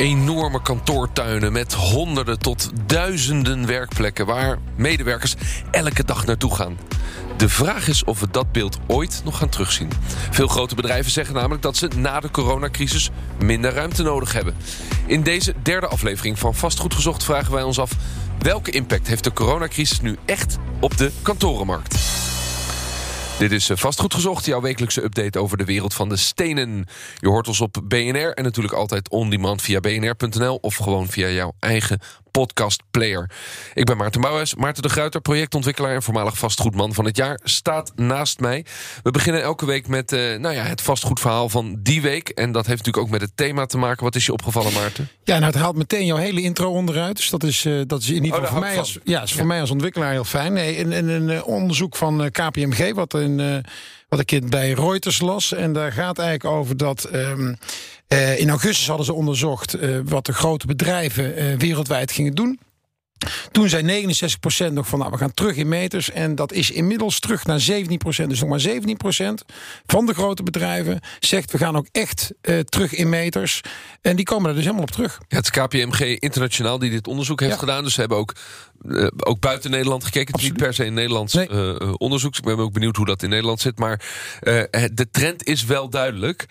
Enorme kantoortuinen met honderden tot duizenden werkplekken waar medewerkers elke dag naartoe gaan. De vraag is of we dat beeld ooit nog gaan terugzien. Veel grote bedrijven zeggen namelijk dat ze na de coronacrisis minder ruimte nodig hebben. In deze derde aflevering van Vastgoed Gezocht vragen wij ons af... welke impact heeft de coronacrisis nu echt op de kantorenmarkt? Dit is eh, Vastgoed Gezocht, jouw wekelijkse update over de wereld van de stenen. Je hoort ons op BNR en natuurlijk altijd on-demand via bnr.nl... of gewoon via jouw eigen podcastplayer. Ik ben Maarten Bouwhuis. Maarten de Gruiter, projectontwikkelaar en voormalig vastgoedman van het jaar, staat naast mij. We beginnen elke week met uh, nou ja, het vastgoedverhaal van die week. En dat heeft natuurlijk ook met het thema te maken. Wat is je opgevallen, Maarten? Ja, nou, het haalt meteen jouw hele intro onderuit. Dus dat is, uh, dat is in ieder geval oh, voor, mij als, ja, is voor ja. mij als ontwikkelaar heel fijn. Nee, in, een uh, onderzoek van KPMG, wat in wat ik bij Reuters las. En daar gaat eigenlijk over dat. Um, uh, in augustus hadden ze onderzocht uh, wat de grote bedrijven uh, wereldwijd gingen doen. Toen zei 69% nog van nou, we gaan terug in meters. En dat is inmiddels terug naar 17%. Dus nog maar 17% van de grote bedrijven zegt we gaan ook echt uh, terug in meters. En die komen er dus helemaal op terug. Ja, het is KPMG internationaal die dit onderzoek heeft ja. gedaan. Dus ze hebben ook, uh, ook buiten Nederland gekeken. Het is niet per se een Nederlands nee. uh, onderzoek. Ik ben ook benieuwd hoe dat in Nederland zit. Maar de trend is wel duidelijk.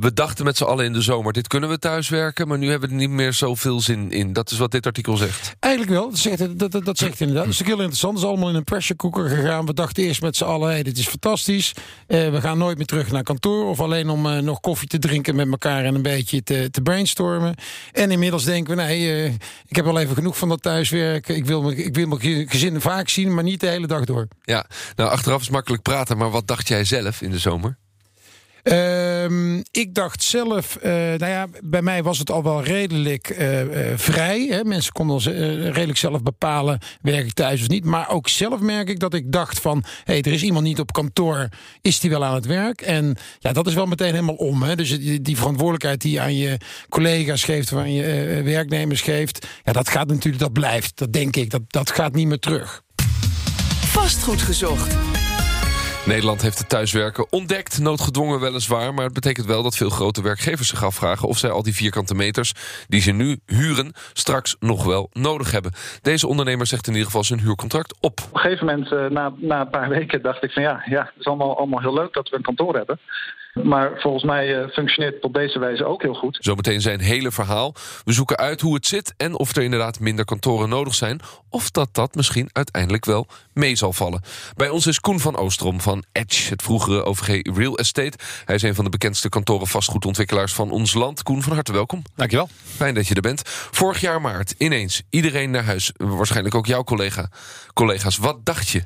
We dachten met z'n allen in de zomer, dit kunnen we thuiswerken. Maar nu hebben we er niet meer zoveel zin in. Dat is wat dit artikel zegt. Eigenlijk wel dat zegt, dat, dat, dat zegt inderdaad. Dat is heel interessant. Het is allemaal in een pressure cooker gegaan. We dachten eerst met z'n allen, hey, dit is fantastisch. We gaan nooit meer terug naar kantoor. Of alleen om nog koffie te drinken met elkaar en een beetje te, te brainstormen. En inmiddels denken we, nee, ik heb wel even genoeg van dat thuiswerken. Ik wil, me, ik wil mijn gezin vaak zien, maar niet de hele dag door. Ja, nou achteraf is makkelijk praten. Maar wat dacht jij zelf in de zomer? Um, ik dacht zelf, uh, nou ja, bij mij was het al wel redelijk uh, uh, vrij. Hè? Mensen konden redelijk zelf bepalen, werk ik thuis of niet. Maar ook zelf merk ik dat ik dacht van, hé, hey, er is iemand niet op kantoor, is die wel aan het werk? En ja, dat is wel meteen helemaal om. Hè? Dus die, verantwoordelijkheid die je aan je collega's geeft, aan je werknemers geeft, ja, dat gaat natuurlijk, dat blijft. Dat denk ik, dat, dat gaat niet meer terug. Vastgoed gezocht. Nederland heeft het thuiswerken ontdekt, noodgedwongen weliswaar. Maar het betekent wel dat veel grote werkgevers zich afvragen... of zij al die vierkante meters die ze nu huren... straks nog wel nodig hebben. Deze ondernemer zegt in ieder geval zijn huurcontract op. Op een gegeven moment, uh, na, na een paar weken, dacht ik van... ja, ja het is allemaal, allemaal heel leuk dat we een kantoor hebben... Maar volgens mij uh, functioneert het op deze wijze ook heel goed. Zometeen zijn hele verhaal. We zoeken uit hoe het zit en of er inderdaad minder kantoren nodig zijn. Of dat dat misschien uiteindelijk wel mee zal vallen. Bij ons is Koen van Oostrom van Edge, het vroegere OVG Real Estate. Hij is een van de bekendste kantoren vastgoedontwikkelaars van ons land. Koen, van harte welkom. Dankjewel. Fijn dat je er bent. Vorig jaar maart, ineens, iedereen naar huis. Waarschijnlijk ook jouw collega, collega's. Wat dacht je?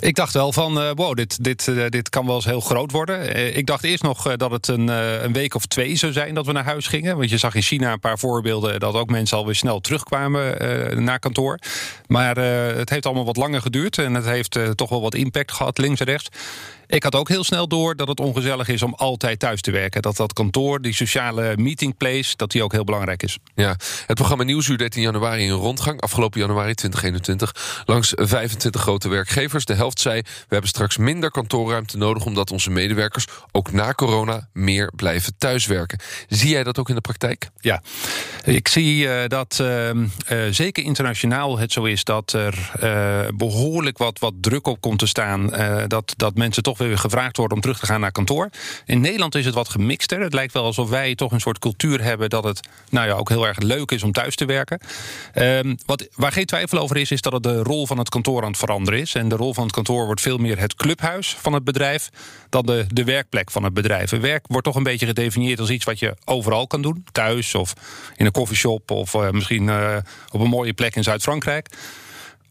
Ik dacht wel van, uh, wow, dit, dit, uh, dit kan wel eens heel groot worden. Uh, ik dacht eerst nog dat het een, een week of twee zou zijn dat we naar huis gingen. Want je zag in China een paar voorbeelden dat ook mensen alweer snel terugkwamen naar kantoor. Maar het heeft allemaal wat langer geduurd en het heeft toch wel wat impact gehad, links en rechts. Ik had ook heel snel door dat het ongezellig is om altijd thuis te werken. Dat dat kantoor, die sociale meetingplace, dat die ook heel belangrijk is. Ja, het programma Nieuwsuur deed in januari een rondgang, afgelopen januari 2021, langs 25 grote werkgevers. De helft zei, we hebben straks minder kantoorruimte nodig... omdat onze medewerkers ook na corona meer blijven thuiswerken. Zie jij dat ook in de praktijk? Ja, ik zie uh, dat uh, uh, zeker internationaal het zo is... dat er behoorlijk wat, wat druk op komt te staan. dat, dat mensen toch weer gevraagd worden om terug te gaan naar kantoor. In Nederland is het wat gemixter. Het lijkt wel alsof wij toch een soort cultuur hebben... dat het nou ja, ook heel erg leuk is om thuis te werken. Ehm, wat, waar geen twijfel over is, is dat het de rol van het kantoor aan het veranderen is. En de rol van het kantoor wordt veel meer het clubhuis van het bedrijf... dan de, de werkplek van het bedrijf. werk wordt toch een beetje gedefinieerd als iets wat je overal kan doen. Thuis of in een koffieshop of uh, misschien uh, op een mooie plek in Zuid-Frankrijk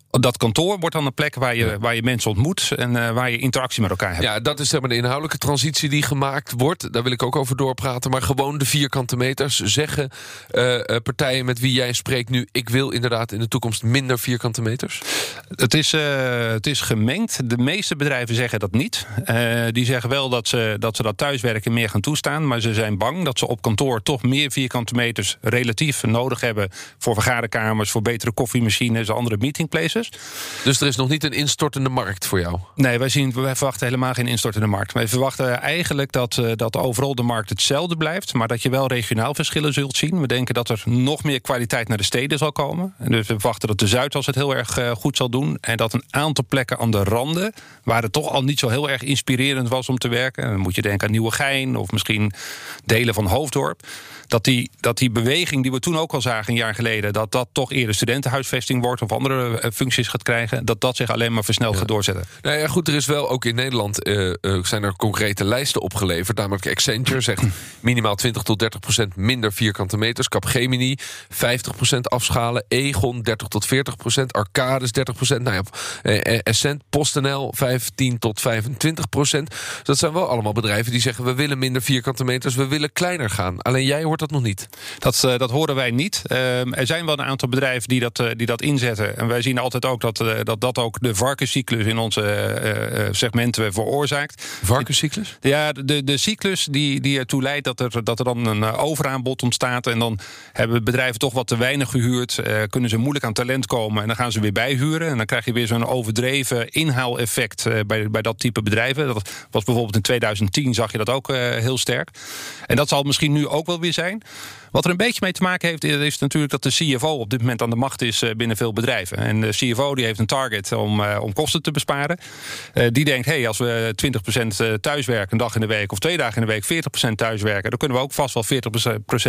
dat kantoor wordt dan een plek waar je, waar je mensen ontmoet en uh, waar je interactie met elkaar hebt. Ja, dat is zeg maar de inhoudelijke transitie die gemaakt wordt. Daar wil ik ook over doorpraten. Maar gewoon de vierkante meters. Zeggen uh, partijen met wie jij spreekt nu... ik wil inderdaad in de toekomst minder vierkante meters? Het is, uh, het is gemengd. De meeste bedrijven zeggen dat niet. die zeggen wel dat ze, dat ze dat thuiswerken meer gaan toestaan. Maar ze zijn bang dat ze op kantoor toch meer vierkante meters... relatief nodig hebben voor vergaderkamers... voor betere koffiemachines, andere meetingplaces. Dus er is nog niet een instortende markt voor jou? Nee, wij, zien, wij verwachten helemaal geen instortende markt. Wij verwachten eigenlijk dat, uh, dat overal de markt hetzelfde blijft... maar dat je wel regionaal verschillen zult zien. We denken dat er nog meer kwaliteit naar de steden zal komen. En dus we verwachten dat de Zuidas het heel erg uh, goed zal doen... en dat een aantal plekken aan de randen... waar het toch al niet zo heel erg inspirerend was om te werken... dan moet je denken aan Nieuwegein of misschien delen van Hoofddorp dat die, dat die beweging die we toen ook al zagen een jaar geleden... dat dat toch eerder studentenhuisvesting wordt... of andere uh, functies gaat krijgen... dat dat zich alleen maar versneld ja. gaat doorzetten. Nou ja, goed, er is wel ook in Nederland... Uh, uh, zijn er concrete lijsten opgeleverd. Namelijk Accenture zegt minimaal 20 tot 30 procent minder vierkante meters. Capgemini 50 procent afschalen. Egon 30 tot 40 procent. Arcades 30 procent. Nou ja, Essent, PostNL 15 tot 25 procent. Dus dat zijn wel allemaal bedrijven die zeggen... we willen minder vierkante meters, we willen kleiner gaan. Alleen jij hoort dat nog niet. Dat, uh, dat horen wij niet. Uh, er zijn wel een aantal bedrijven die dat, uh, die dat inzetten. En wij zien altijd ook dat dat, dat ook de varkenscyclus in onze segmenten veroorzaakt. Varkenscyclus? Ja, de, de cyclus die, die ertoe leidt dat er, dat er dan een overaanbod ontstaat. En dan hebben bedrijven toch wat te weinig gehuurd. kunnen ze moeilijk aan talent komen. En dan gaan ze weer bijhuren. En dan krijg je weer zo'n overdreven inhaaleffect bij, bij dat type bedrijven. Dat was bijvoorbeeld in 2010 zag je dat ook heel sterk. En dat zal misschien nu ook wel weer zijn. Wat er een beetje mee te maken heeft, is natuurlijk dat de CFO op dit moment aan de macht is binnen veel bedrijven. En de CFO die heeft een target om, uh, om kosten te besparen. Die denkt, hey, als we 20% thuiswerken een dag in de week of twee dagen in de week 40% thuiswerken, dan kunnen we ook vast wel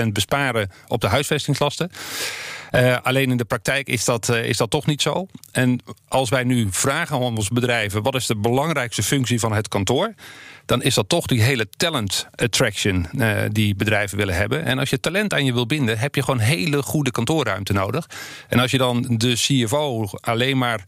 40% besparen op de huisvestingslasten. Alleen in de praktijk is dat, is dat toch niet zo. En als wij nu vragen aan onze bedrijven... wat is de belangrijkste functie van het kantoor... dan is dat toch die hele talent attraction uh, die bedrijven willen hebben. En als je talent aan je wil binden... heb je gewoon hele goede kantoorruimte nodig. En als je dan de CFO alleen maar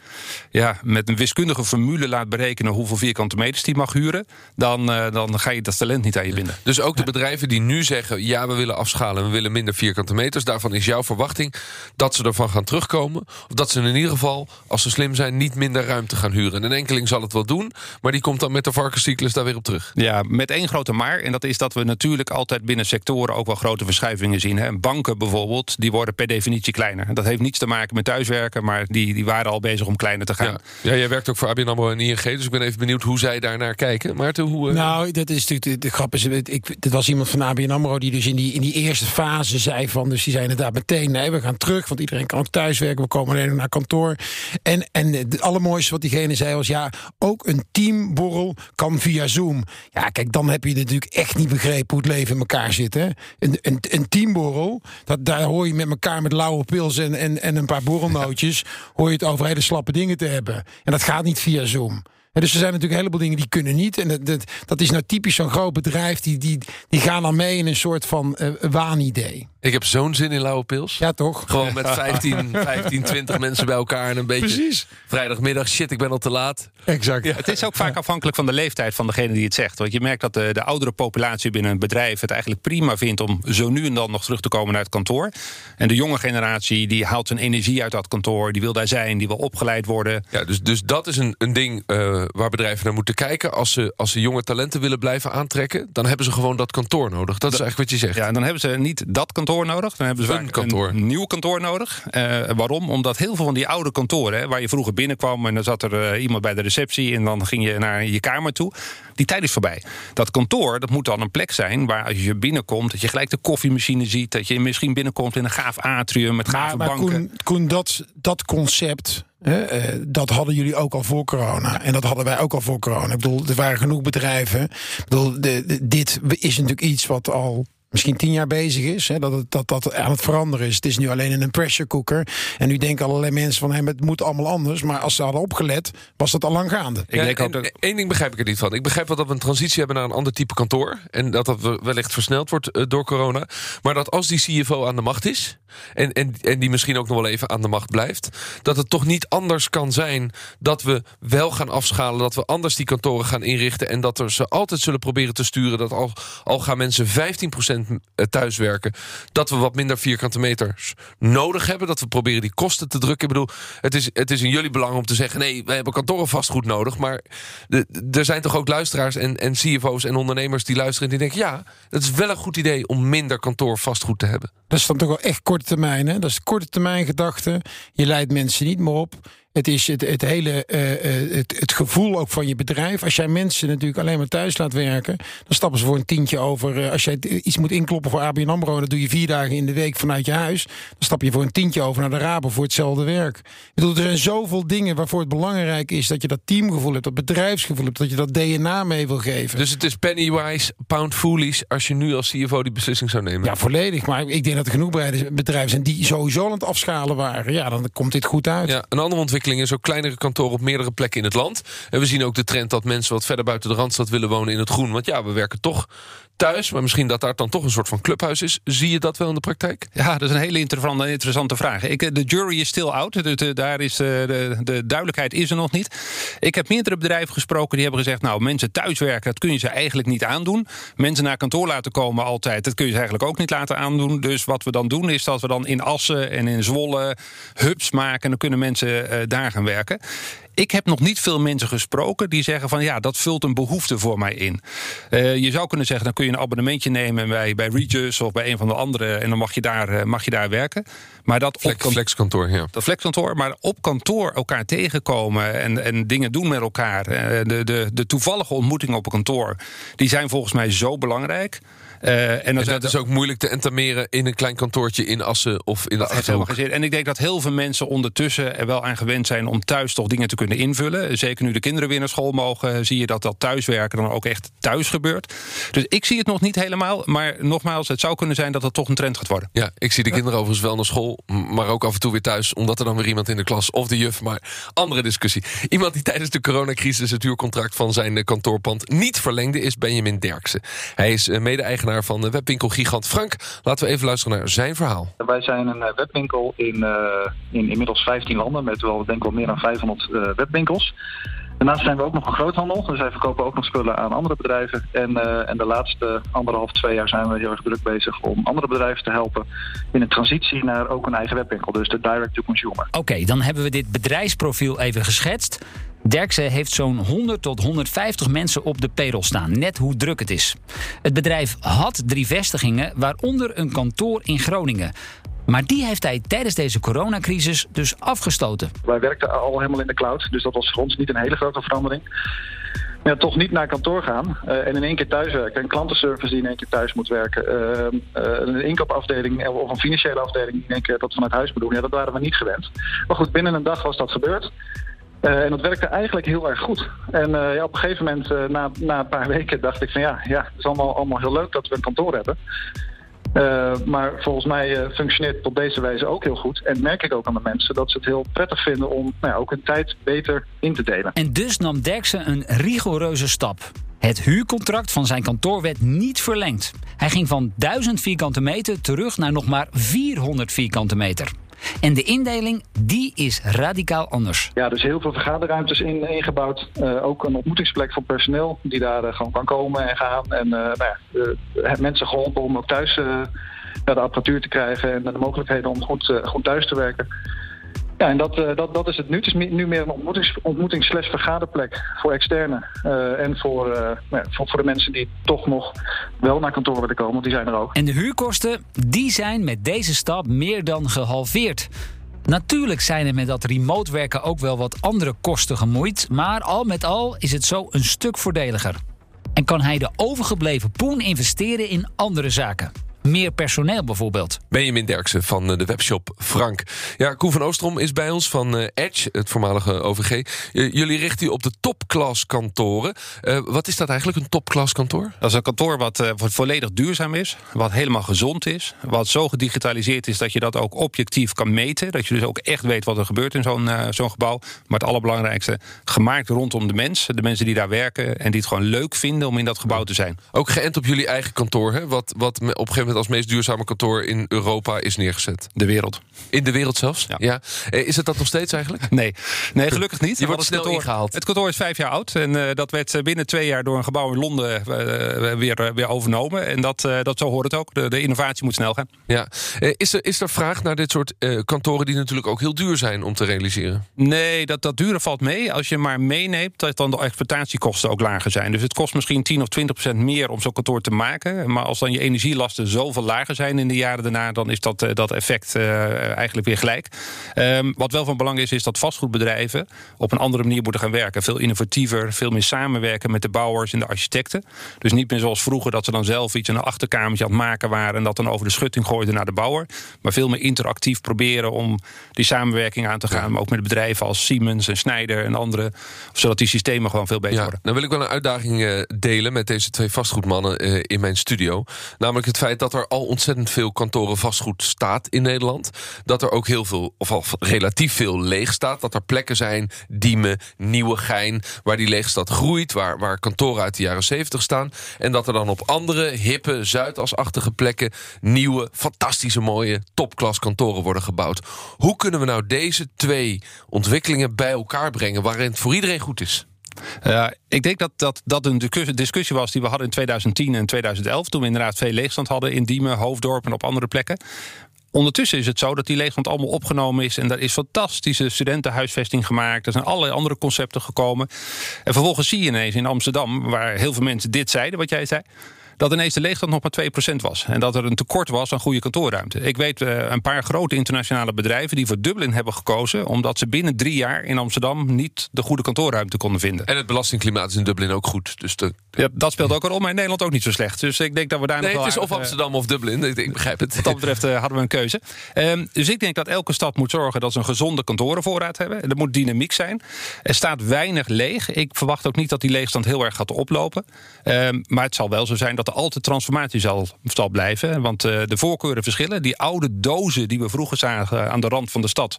ja, met een wiskundige formule laat berekenen... hoeveel vierkante meters die mag huren... dan, dan ga je dat talent niet aan je binden. Dus ook de bedrijven die nu zeggen... ja, we willen afschalen, we willen minder vierkante meters... daarvan is jouw verwachting dat ze ervan gaan terugkomen. Of dat ze in ieder geval, als ze slim zijn, niet minder ruimte gaan huren. En een enkeling zal het wel doen, maar die komt dan met de varkenscyclus daar weer op terug. Ja, met één grote maar. En dat is dat we natuurlijk altijd binnen sectoren ook wel grote verschuivingen zien. Hè. Banken bijvoorbeeld, die worden per definitie kleiner. Dat heeft niets te maken met thuiswerken, maar die, die waren al bezig om kleiner te gaan. Ja, ja jij werkt ook voor ABN AMRO en ING, dus ik ben even benieuwd hoe zij daar naar kijken. Maarten, hoe... Uh... Nou, dat is natuurlijk de, de grap is, ik, dit was iemand van ABN AMRO die dus in die, in die eerste fase zei van, dus die zei inderdaad meteen, nee, we gaan terug, want iedereen kan ook thuiswerken. We komen alleen naar kantoor. En, en het allermooiste wat diegene zei was... ja, ook een teamborrel kan via Zoom. Ja, kijk, dan heb je natuurlijk echt niet begrepen... hoe het leven in elkaar zit. Hè? Een, een, een teamborrel, dat, daar hoor je met elkaar... met lauwe pils en, en, en een paar borrelnootjes... hoor je het over hele slappe dingen te hebben. En dat gaat niet via Zoom. Ja, dus er zijn natuurlijk een heleboel dingen die kunnen niet. En dat, dat, dat is nou typisch zo'n groot bedrijf. Die, die, die gaan dan mee in een soort van uh, waanidee. Ik heb zo'n zin in lauwe pils. Ja, toch? Gewoon met 15, 15 20 mensen bij elkaar en een beetje... Precies. Vrijdagmiddag, shit, ik ben al te laat. Exact. Ja. Het is ook vaak afhankelijk van de leeftijd van degene die het zegt. Want je merkt dat de, de oudere populatie binnen een bedrijf... het eigenlijk prima vindt om zo nu en dan nog terug te komen naar het kantoor. En de jonge generatie die haalt zijn energie uit dat kantoor. Die wil daar zijn, die wil opgeleid worden. Ja, dus, dus dat is een, een ding uh, waar bedrijven naar moeten kijken. Als ze, als ze jonge talenten willen blijven aantrekken... dan hebben ze gewoon dat kantoor nodig. Dat is eigenlijk wat je zegt. Ja, en dan hebben ze niet dat kantoor nodig. Dan hebben ze een, kantoor. een nieuw kantoor nodig. Uh, waarom? Omdat heel veel van die oude kantoren... Hè, waar je vroeger binnenkwam en dan zat er uh, iemand bij de receptie... en dan ging je naar je kamer toe. Die tijd is voorbij. Dat kantoor, dat moet dan een plek zijn... waar als je binnenkomt, dat je gelijk de koffiemachine ziet... dat je misschien binnenkomt in een gaaf atrium met gave maar, maar banken. Koen, Koen, dat, dat concept... He, uh, dat hadden jullie ook al voor corona. En dat hadden wij ook al voor corona. Ik bedoel, er waren genoeg bedrijven. Ik bedoel, de, de, dit is natuurlijk iets wat al misschien tien jaar bezig is. Hè, dat, het, dat dat aan het veranderen is. Het is nu alleen in een pressure cooker. En nu denken allerlei mensen van hem, het moet allemaal anders. Maar als ze hadden opgelet, was dat al lang gaande. Ik denk ook dat... Eén ding begrijp ik er niet van. Ik begrijp wel dat we een transitie hebben naar een ander type kantoor. En dat dat wellicht versneld wordt eh, door corona. Maar dat als die CFO aan de macht is. En, en, en die misschien ook nog wel even aan de macht blijft. Dat het toch niet anders kan zijn dat we wel gaan afschalen. Dat we anders die kantoren gaan inrichten. En dat er ze altijd zullen proberen te sturen. Dat al, al gaan mensen 15% eh, thuiswerken. Dat we wat minder vierkante meters nodig hebben. Dat we proberen die kosten te drukken. Ik bedoel, het is, het is in jullie belang om te zeggen... nee, we hebben kantoren vastgoed nodig. Maar er zijn toch ook luisteraars en, en CFO's en ondernemers die luisteren... en die denken, ja, het is wel een goed idee om minder kantoor vastgoed te hebben. Dat is dan toch wel echt korte termijn, hè? Dat is korte termijn gedachte. Je leidt mensen niet meer op. Het is het, het hele uh, het, het, gevoel ook van je bedrijf. Als jij mensen natuurlijk alleen maar thuis laat werken, dan stappen ze voor een tientje over. Uh, als jij iets moet inkloppen voor ABN AMRO, dat doe je vier dagen in de week vanuit je huis. Dan stap je voor een tientje over naar de Rabo voor hetzelfde werk. Ik bedoel, er zijn zoveel dingen waarvoor het belangrijk is dat je dat teamgevoel hebt, dat bedrijfsgevoel hebt, dat je dat DNA mee wil geven. Dus het is pennywise, pound foolish als je nu als CFO die beslissing zou nemen? Ja, volledig. Maar ik denk dat er genoeg bedrijven zijn die sowieso aan het afschalen waren. Ja, dan komt dit goed uit. Ja, een andere ontwikkeling is ook kleinere kantoren op meerdere plekken in het land. En we zien ook de trend dat mensen wat verder buiten de Randstad willen wonen in het groen. Want ja, we werken toch thuis, maar misschien dat daar dan toch een soort van clubhuis is. Zie je dat wel in de praktijk? Ja, dat is een hele interessante vraag. Ik, eh, de jury is still out. De, de, daar is eh, de, de duidelijkheid is er nog niet. Ik heb meerdere bedrijven gesproken die hebben gezegd... nou, mensen thuiswerken, dat kun je ze eigenlijk niet aandoen. Mensen naar kantoor laten komen altijd, dat kun je ze eigenlijk ook niet laten aandoen. Dus wat we dan doen is dat we dan in Assen en in Zwolle hubs maken... en dan kunnen mensen uh, daar gaan werken. Ik heb nog niet veel mensen gesproken die zeggen van ja, dat vult een behoefte voor mij in. Uh, je zou kunnen zeggen, dan kun je een abonnementje nemen bij, bij Regis of bij een van de andere en dan mag je daar, uh, mag je daar werken. Maar dat Flex, op flexkantoor, ja. Dat flexkantoor, maar op kantoor elkaar tegenkomen en, en dingen doen met elkaar. Uh, de, de, de toevallige ontmoetingen op een kantoor, die zijn volgens mij zo belangrijk. Uh, en, dat is ook moeilijk te entameren in een klein kantoortje in Assen of in de Achterhoek. En ik denk dat heel veel mensen ondertussen er wel aan gewend zijn om thuis toch dingen te kunnen invullen. Zeker nu de kinderen weer naar school mogen, zie je dat dat thuiswerken dan ook echt thuis gebeurt. Dus ik zie het nog niet helemaal, maar nogmaals, het zou kunnen zijn dat het toch een trend gaat worden. Ja, ik zie de kinderen overigens wel naar school, maar ook af en toe weer thuis, omdat er dan weer iemand in de klas of de juf, maar andere discussie. Iemand die tijdens de coronacrisis het huurcontract van zijn kantoorpand niet verlengde is Benjamin Derksen. Hij is mede-eigenaar van de webwinkel Gigant. Frank, laten we even luisteren naar zijn verhaal. Wij zijn een eh, webwinkel in, uh, in inmiddels 15 landen met wel, denk ik wel meer dan 500 uh, eh, webwinkels. Daarnaast zijn we ook nog een groothandel, dus wij verkopen ook nog spullen aan andere bedrijven. En, uh, en de laatste anderhalf, twee jaar zijn we heel erg druk bezig om andere bedrijven te helpen in een transitie naar ook een eigen webwinkel, dus de direct to consumer. Oké, okay, dan hebben we dit bedrijfsprofiel even geschetst. Derksen heeft zo'n 100 tot 150 mensen op de payroll staan, net hoe druk het is. Het bedrijf had drie vestigingen, waaronder een kantoor in Groningen. Maar die heeft hij tijdens deze coronacrisis dus afgestoten. Wij werkten al helemaal in de cloud, dus dat was voor ons niet een hele grote verandering. Ja, toch niet naar kantoor gaan uh, en in één keer thuis werken. Een klantenservice die in één keer thuis moet werken. Uh, uh, een inkoopafdeling of een financiële afdeling die in één keer dat vanuit huis moet doen. Ja, dat waren we niet gewend. Maar goed, binnen een dag was dat gebeurd. Uh, en dat werkte eigenlijk heel erg goed. En uh, ja, op een gegeven moment, uh, na, na een paar weken, dacht ik van ja, ja, het is allemaal, allemaal heel leuk dat we een kantoor hebben. maar volgens mij functioneert het op deze wijze ook heel goed. En merk ik ook aan de mensen dat ze het heel prettig vinden om nou ook hun tijd beter in te delen. En dus nam Derksen een rigoureuze stap. Het huurcontract van zijn kantoor werd niet verlengd. Hij ging van 1000 vierkante meter terug naar nog maar 400 vierkante meter. En de indeling, die is radicaal anders. Ja, dus heel veel vergaderruimtes in, ingebouwd. Uh, ook een ontmoetingsplek voor personeel die daar uh, gewoon kan komen en gaan. En uh, nou ja, mensen geholpen om ook thuis de apparatuur te krijgen en de mogelijkheden om goed, goed thuis te werken. Ja, en dat, uh, dat, dat is het nu. Het is nu meer een ontmoetings, ontmoetings vergaderplek voor externen. Uh, en voor, uh, ja, voor, voor, de mensen die toch nog wel naar kantoor willen komen, want die zijn er ook. En de huurkosten, die zijn met deze stap meer dan gehalveerd. Natuurlijk zijn er met dat remote werken ook wel wat andere kosten gemoeid, maar al met al is het zo een stuk voordeliger. En kan hij de overgebleven poen investeren in andere zaken. Meer personeel bijvoorbeeld. Benjamin Derksen van eh, de webshop Frank. Ja, Koen van Oostrom is bij ons van eh, Edge, het voormalige OVG. jullie richten u op de topklas kantoren. Uh, wat is dat eigenlijk, een topklas kantoor? Dat is een kantoor wat volledig duurzaam is, wat helemaal gezond is, wat zo gedigitaliseerd is dat je dat ook objectief kan meten. Dat je dus ook echt weet wat er gebeurt in zo'n zo'n gebouw. Maar het allerbelangrijkste, gemaakt rondom de mensen, de mensen die daar werken en die het gewoon leuk vinden om in dat gebouw te zijn. Ook geënt op jullie eigen kantoor, hè? Wat, wat op een gegeven moment als meest duurzame kantoor in Europa is neergezet. De wereld. In de wereld zelfs? Ja. Eh, is het dat nog steeds eigenlijk? Nee, nee gelukkig niet. Je wordt het snel kantoor, ingehaald. Het kantoor is vijf jaar oud. En uh, dat werd eh, binnen twee jaar door een gebouw in Londen uh, weer, weer overnomen. En dat, dat zo hoort het ook. De, de, innovatie moet snel gaan. Ja. is, er, is er vraag naar dit soort kantoren die natuurlijk ook heel duur zijn om te realiseren? Nee, dat, dat duren valt mee. Als je maar meeneemt dat dan de exploitatiekosten ook lager zijn. Dus het kost misschien 10 of 20 procent meer om zo'n kantoor te maken. Maar als dan je energielasten zoveel lager zijn in de jaren daarna, dan is dat, dat effect eigenlijk weer gelijk. Um, wat wel van belang is, is dat vastgoedbedrijven op een andere manier moeten gaan werken. Veel innovatiever, veel meer samenwerken met de bouwers en de architecten. Dus niet meer zoals vroeger dat ze dan zelf iets in een achterkamertje aan het maken waren en dat dan over de schutting gooiden naar de bouwer. Maar veel meer interactief proberen om die samenwerking aan te gaan. Maar ook met bedrijven als Siemens en Schneider en andere. Zodat die systemen gewoon veel beter worden. Dan wil ik wel een uitdaging uh, delen met deze twee vastgoedmannen in mijn studio. Namelijk het feit dat er al ontzettend veel kantoren vastgoed staat in Nederland. Dat er ook heel veel, of al relatief veel leeg staat. Dat er plekken zijn, Diemen, Nieuwegein, waar die leegstad groeit. Waar, waar kantoren uit de jaren 70 staan. En dat er dan op andere, hippe, Zuidasachtige plekken... nieuwe, fantastische, mooie, topklas kantoren worden gebouwd. Hoe kunnen we nou deze twee ontwikkelingen bij elkaar brengen... waarin het voor iedereen goed is? Uh, ik denk dat, dat dat een discussie was die we hadden in 2010 en 2011... toen we inderdaad veel leegstand hadden in Diemen, Hoofddorp en op andere plekken. Ondertussen is het zo dat die leegstand allemaal opgenomen is. En daar is fantastische studentenhuisvesting gemaakt. Er zijn allerlei andere concepten gekomen. En vervolgens zie je ineens in Amsterdam, waar heel veel mensen dit zeiden, wat jij zei dat ineens de leegstand nog maar 2% was. En dat er een tekort was aan goede kantoorruimte. Ik weet uh, een paar grote internationale bedrijven die voor Dublin hebben gekozen... omdat ze binnen drie jaar in Amsterdam niet de goede kantoorruimte konden vinden. En het belastingklimaat is in Dublin ook goed. Dus de... ja, dat speelt ook een rol, maar in Nederland ook niet zo slecht. Dus ik denk dat we daar nee, nog wel... het is of Amsterdam of Dublin, ik begrijp het. Wat dat betreft uh, hadden we een keuze. Um, dus ik denk dat elke stad moet zorgen dat ze een gezonde kantorenvoorraad hebben. Er moet dynamiek zijn. Er staat weinig leeg. Ik verwacht ook niet dat die leegstand heel erg gaat oplopen. Um, maar het zal wel zo zijn dat altijd transformatie zal, zal blijven. Want uh, de voorkeuren verschillen. Die oude dozen die we vroeger zagen aan de rand van de stad...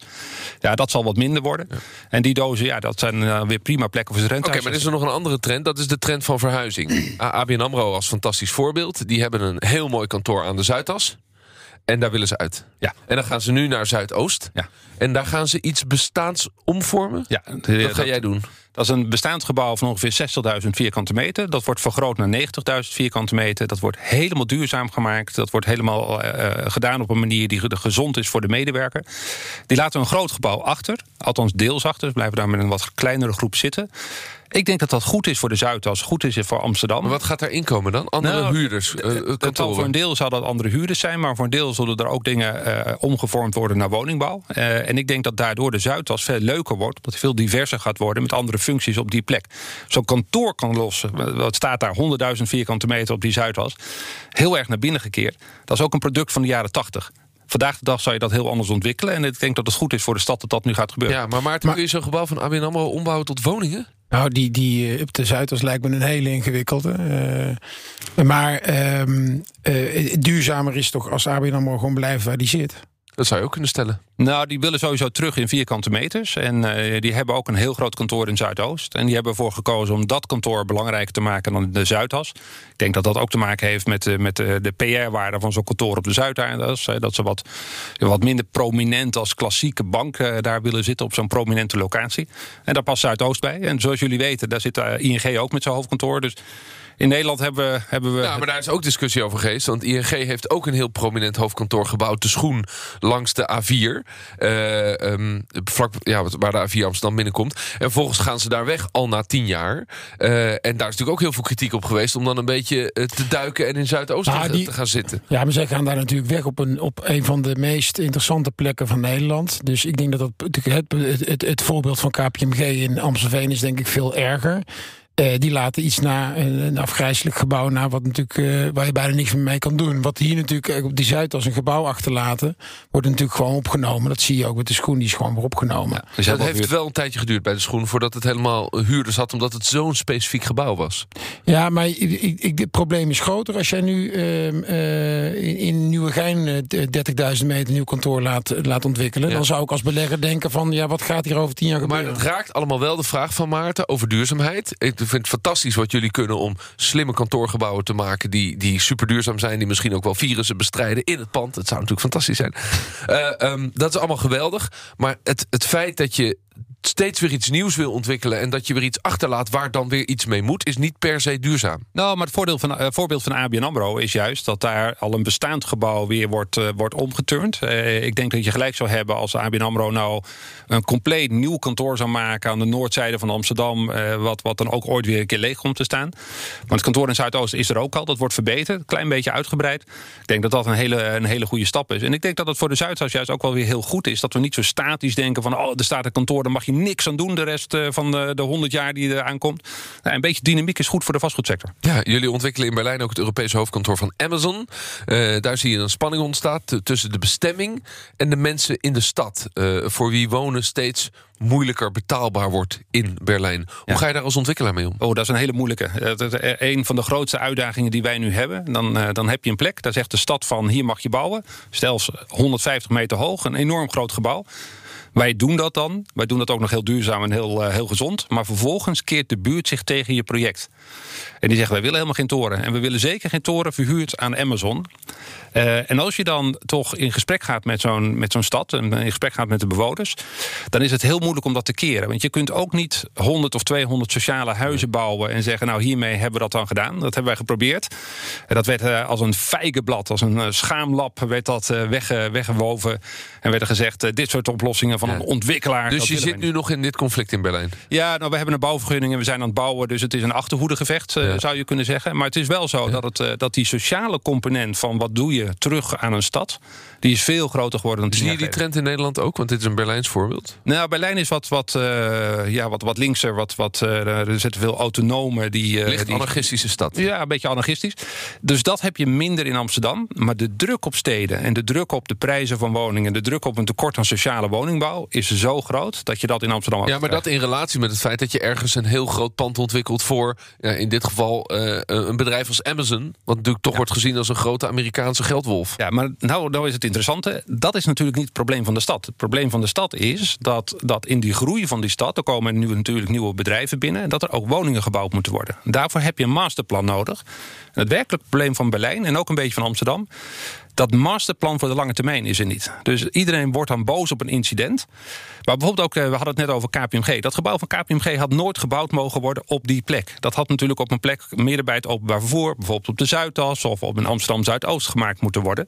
ja, dat zal wat minder worden. En die dozen, ja, dat zijn uh, weer prima plekken voor rente. Oké, maar is er nog een andere trend. Dat is de trend van verhuizing. ABN AMRO als fantastisch voorbeeld. Die hebben een heel mooi kantoor aan de Zuidas. En daar willen ze uit. Ja. En dan gaan ze nu naar Zuidoost. Ja. En daar gaan ze iets bestaans omvormen. Ja, dat ga jij doen. Dat is een bestaand gebouw van ongeveer 60.000 vierkante meter. Dat wordt vergroot naar 90.000 vierkante meter. Dat wordt helemaal duurzaam gemaakt. Dat wordt helemaal uh, gedaan op een manier die gezond is voor de medewerker. Die laten een groot gebouw achter. Althans deels achter. Ze blijven daar met een wat kleinere groep zitten. Ik denk dat dat goed is voor de Zuidas, goed is voor Amsterdam. Maar wat gaat daarin komen dan? Andere nou, huurders? Uh, voor een deel zal dat andere huurders zijn, maar voor een deel zullen er ook dingen uh, omgevormd worden naar woningbouw. Uh, en ik denk dat daardoor de Zuidas veel leuker wordt, omdat het veel diverser gaat worden met andere functies op die plek. Zo'n kantoor kan lossen, wat staat daar, 100.000 vierkante meter op die Zuidas, heel erg naar binnen gekeerd. Dat is ook een product van de jaren 80. Vandaag de dag zou je dat heel anders ontwikkelen. En ik denk dat het goed is voor de stad dat dat nu gaat gebeuren. Ja, maar Maarten, kun je zo'n gebouw van ABN AMRO ombouwen tot woningen? Nou, die, die op de Zuidas lijkt me een hele ingewikkelde. Uh, maar uh, uh, duurzamer is toch als ABN AMRO gewoon blijven waar die zit. Dat zou je ook kunnen stellen. Nou, die willen sowieso terug in vierkante meters. En uh, die hebben ook een heel groot kantoor in Zuidoost. En die hebben ervoor gekozen om dat kantoor belangrijker te maken dan de Zuidas. Ik denk dat dat ook te maken heeft met, uh, met uh, de PR-waarde van zo'n kantoor op de Zuidas. dat ze wat, wat minder prominent als klassieke bank daar willen zitten op zo'n prominente locatie. En daar past Zuidoost bij. En zoals jullie weten, daar zit ING ook met zijn hoofdkantoor. Dus in Nederland hebben we, hebben we. Ja, maar daar is ook discussie over geweest. Want ING heeft ook een heel prominent hoofdkantoor gebouwd. De schoen langs de A4. Uh, um, vlak ja, waar de A4 Amsterdam binnenkomt. En volgens gaan ze daar weg al na tien jaar. Uh, en daar is natuurlijk ook heel veel kritiek op geweest. Om dan een beetje eh, te duiken en in Zuidoost nou, te gaan zitten. Ja, maar zij gaan daar natuurlijk weg op een, op een van de meest interessante plekken van Nederland. Dus ik denk dat dat het, het, het, het voorbeeld van KPMG in Amstelveen is denk ik veel erger. Uh, die laten iets na, een, afgrijzelijk gebouw na, wat natuurlijk, uh, waar je bijna niks mee kan doen. Wat hier natuurlijk op die Zuid als een gebouw achterlaten, wordt natuurlijk gewoon opgenomen. Dat zie je ook met de schoen, die is gewoon weer opgenomen. Ja, dus dat heeft wel een tijdje geduurd bij de schoen voordat het helemaal huurders had, omdat het zo'n specifiek gebouw was. Ja, maar ik, ik, het probleem is groter. Als jij nu uh, in, in Nieuwegein 30.000 meter nieuw kantoor laat, laat ontwikkelen, dan zou ik als belegger denken van, ja, wat gaat hier over tien jaar gebeuren? Maar het raakt allemaal wel de vraag van Maarten over duurzaamheid. Ik vind het fantastisch wat jullie kunnen om slimme kantoorgebouwen te maken... die, die super duurzaam zijn, die misschien ook wel virussen bestrijden in het pand. Het zou natuurlijk fantastisch zijn. Uh, um, dat is allemaal geweldig. Maar het, het feit dat je steeds weer iets nieuws wil ontwikkelen... en dat je weer iets achterlaat waar dan weer iets mee moet... is niet per se duurzaam. Nou, maar het voordeel van, uh, voorbeeld van ABN AMRO is juist... dat daar al een bestaand gebouw weer wordt, uh, wordt omgeturnd. Uh, ik denk dat je gelijk zou hebben als ABN AMRO nou... een compleet nieuw kantoor zou maken aan de noordzijde van Amsterdam... wat, wat dan ook ooit weer een keer leeg komt te staan. Want het kantoor in Zuidoost is er ook al. Dat wordt verbeterd, een klein beetje uitgebreid. Ik denk dat dat een hele, een hele goede stap is. En ik denk dat het voor de Zuidas juist ook wel weer heel goed is... dat we niet zo statisch denken van... oh, er staat een kantoor, dan mag je niks aan doen de rest eh, van de, de 100 jaar die eraan komt. Nou, een beetje dynamiek is goed voor de vastgoedsector. Ja, jullie ontwikkelen in Berlijn ook het Europese hoofdkantoor van Amazon. Uh, daar zie je een spanning ontstaat tussen de bestemming en de mensen in de stad. Uh, voor wie wonen steeds moeilijker betaalbaar wordt in Berlijn. Hoe ga je daar als ontwikkelaar mee om? Oh, dat is een hele moeilijke. Dat is een van de grootste uitdagingen die wij nu hebben. Dan, dan heb je een plek, daar zegt de stad van hier mag je bouwen. Stel 150 meter hoog, een enorm groot gebouw. Wij doen dat dan. Wij doen dat ook nog heel duurzaam en heel, uh, heel gezond. Maar vervolgens keert de buurt zich tegen je project. En die zegt, wij willen helemaal geen toren. En we willen zeker geen toren verhuurd aan Amazon. Uh, en als je dan toch in gesprek gaat met zo'n met zo'n stad... en in gesprek gaat met de bewoners... dan is het heel moeilijk om dat te keren. Want je kunt ook niet 100 of 200 sociale huizen bouwen... en zeggen, nou, hiermee hebben we dat dan gedaan. Dat hebben wij geprobeerd. En dat werd uh, als een vijgenblad, als een schaamlap... werd dat weg, weggewoven. En werd er gezegd, dit soort oplossingen van een ontwikkelaar... Dus je zit nu nog in dit conflict in Berlijn? Ja, nou, we hebben een bouwvergunning en we zijn aan het bouwen... dus het is een achterhoedegevecht, ja. zou je kunnen zeggen. Maar het is wel zo ja. dat, het, dat die sociale component van wat doe je terug aan een stad. Die is veel groter geworden dan Zie je die trend in Nederland ook? Want dit is een Berlijns voorbeeld. Nou, Berlijn is wat, wat, uh, ja, wat, wat linkser. Wat, wat, uh, er zitten veel autonomen. Die, uh, Licht die, anarchistische stad. Ja, een beetje anarchistisch. Dus dat heb je minder in Amsterdam. Maar de druk op steden en de druk op de prijzen van woningen... de druk op een tekort aan sociale woningbouw... is zo groot dat je dat in Amsterdam Ja, maar dat in relatie met het feit dat je ergens een heel groot pand ontwikkelt... voor ja, in dit geval een bedrijf als Amazon... wat natuurlijk toch ja. wordt gezien als een grote Amerikaanse geldwolf. Ja, maar nou, nou is het interessante. Dat is natuurlijk niet het probleem van de stad. Het probleem van de stad is dat, dat in die groei van die stad... er komen nu natuurlijk nieuwe bedrijven binnen... en dat er ook woningen gebouwd moeten worden. Daarvoor heb je een masterplan nodig. En het werkelijke probleem van Berlijn en ook een beetje van Amsterdam... dat masterplan voor de lange termijn is er niet. Dus iedereen wordt dan boos op een incident. Maar bijvoorbeeld ook, we hadden het net over KPMG. Dat gebouw van KPMG had nooit gebouwd mogen worden op die plek. Dat had natuurlijk op een plek midden bij het openbaar vervoer... bijvoorbeeld op de Zuidas of op een Amsterdam-Zuidoost gemaakt moeten worden...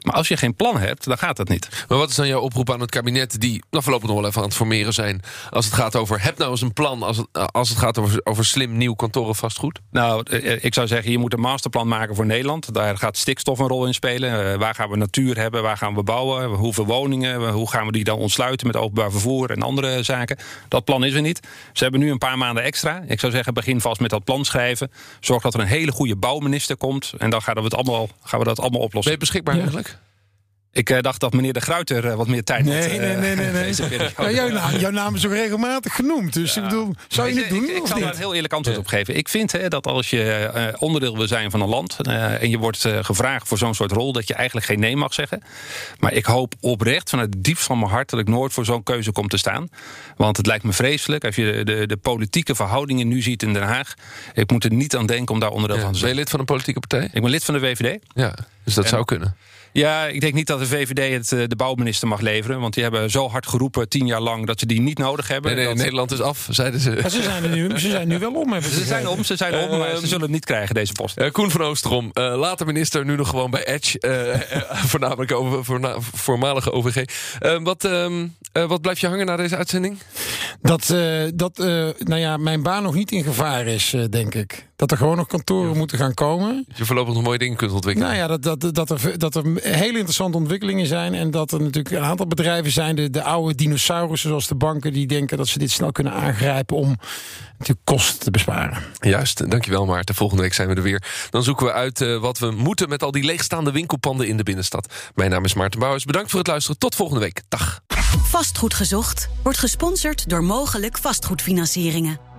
Maar als je geen plan hebt, dan gaat dat niet. Maar wat is dan jouw oproep aan het kabinet... die nou, voorlopig nog wel even aan het formeren zijn... als het gaat over, heb nou eens een plan... als het, als het gaat over, over slim nieuw kantoren vastgoed? Nou, ik zou zeggen, je moet een masterplan maken voor Nederland. Daar gaat stikstof een rol in spelen. Uh, waar gaan we natuur hebben, waar gaan we bouwen... hoeveel woningen, hoe gaan we die dan ontsluiten... met openbaar vervoer en andere zaken. Dat plan is er niet. Ze hebben nu een paar maanden extra. Ik zou zeggen, begin vast met dat plan schrijven. Zorg dat er een hele goede bouwminister komt... en dan gaan we, het allemaal, gaan we dat allemaal oplossen. Ben je beschikbaar ja. eigenlijk? Ik uh, dacht dat meneer De Gruiter uh, wat meer tijd nee, had. Uh, nee, nee, nee. nee. ja, jouw, naam, jouw, naam, is ook regelmatig genoemd. Dus ja. ik bedoel, zou je het doen? Ik, ik zal daar een heel eerlijk antwoord op geven. Ik vind hè, dat als je onderdeel wil zijn van een land... en je wordt gevraagd voor zo'n soort rol... dat je eigenlijk geen nee mag zeggen. Maar ik hoop oprecht vanuit het diepst van mijn hart... dat ik nooit voor zo'n keuze kom te staan. Want het lijkt me vreselijk als je de, de, de, politieke verhoudingen nu ziet in Den Haag. Ik moet er niet aan denken om daar onderdeel ja. van te zijn. Ben je lid van een politieke partij? Ik ben lid van de VVD. Ja, dus dat en, zou kunnen. Ja, ik denk niet dat de VVD het de bouwminister mag leveren. Want die hebben zo hard geroepen tien jaar lang dat ze die niet nodig hebben. Nee, nee dat... Nederland is af, zeiden ze. Maar ze zijn er nu, ze zijn nu wel om. Hebben ze, zijn om, ze zijn om, maar ze zullen het niet krijgen, deze post. Uh, Koen van Oosterom, uh, later minister, nu nog gewoon bij Edge. Uh, voornamelijk over voorna voormalige OVG. wat, wat blijft je hangen na deze uitzending? Dat, uh, dat uh, nou ja, mijn baan nog niet in gevaar is, uh, denk ik. Dat er gewoon nog kantoren moeten gaan komen. Dat je voorlopig nog mooie dingen kunt ontwikkelen. Nou ja, dat, dat, dat, er, dat er hele interessante ontwikkelingen zijn. En dat er natuurlijk een aantal bedrijven zijn, de, de oude dinosaurussen zoals de banken, die denken dat ze dit snel kunnen aangrijpen om natuurlijk kosten te besparen. Juist, dankjewel Maarten. Volgende week zijn we er weer. Dan zoeken we uit wat we moeten met al die leegstaande winkelpanden in de binnenstad. Mijn naam is Maarten Bouwers. Bedankt voor het luisteren. Tot volgende week. Dag. Vastgoed gezocht wordt gesponsord door mogelijk vastgoedfinancieringen.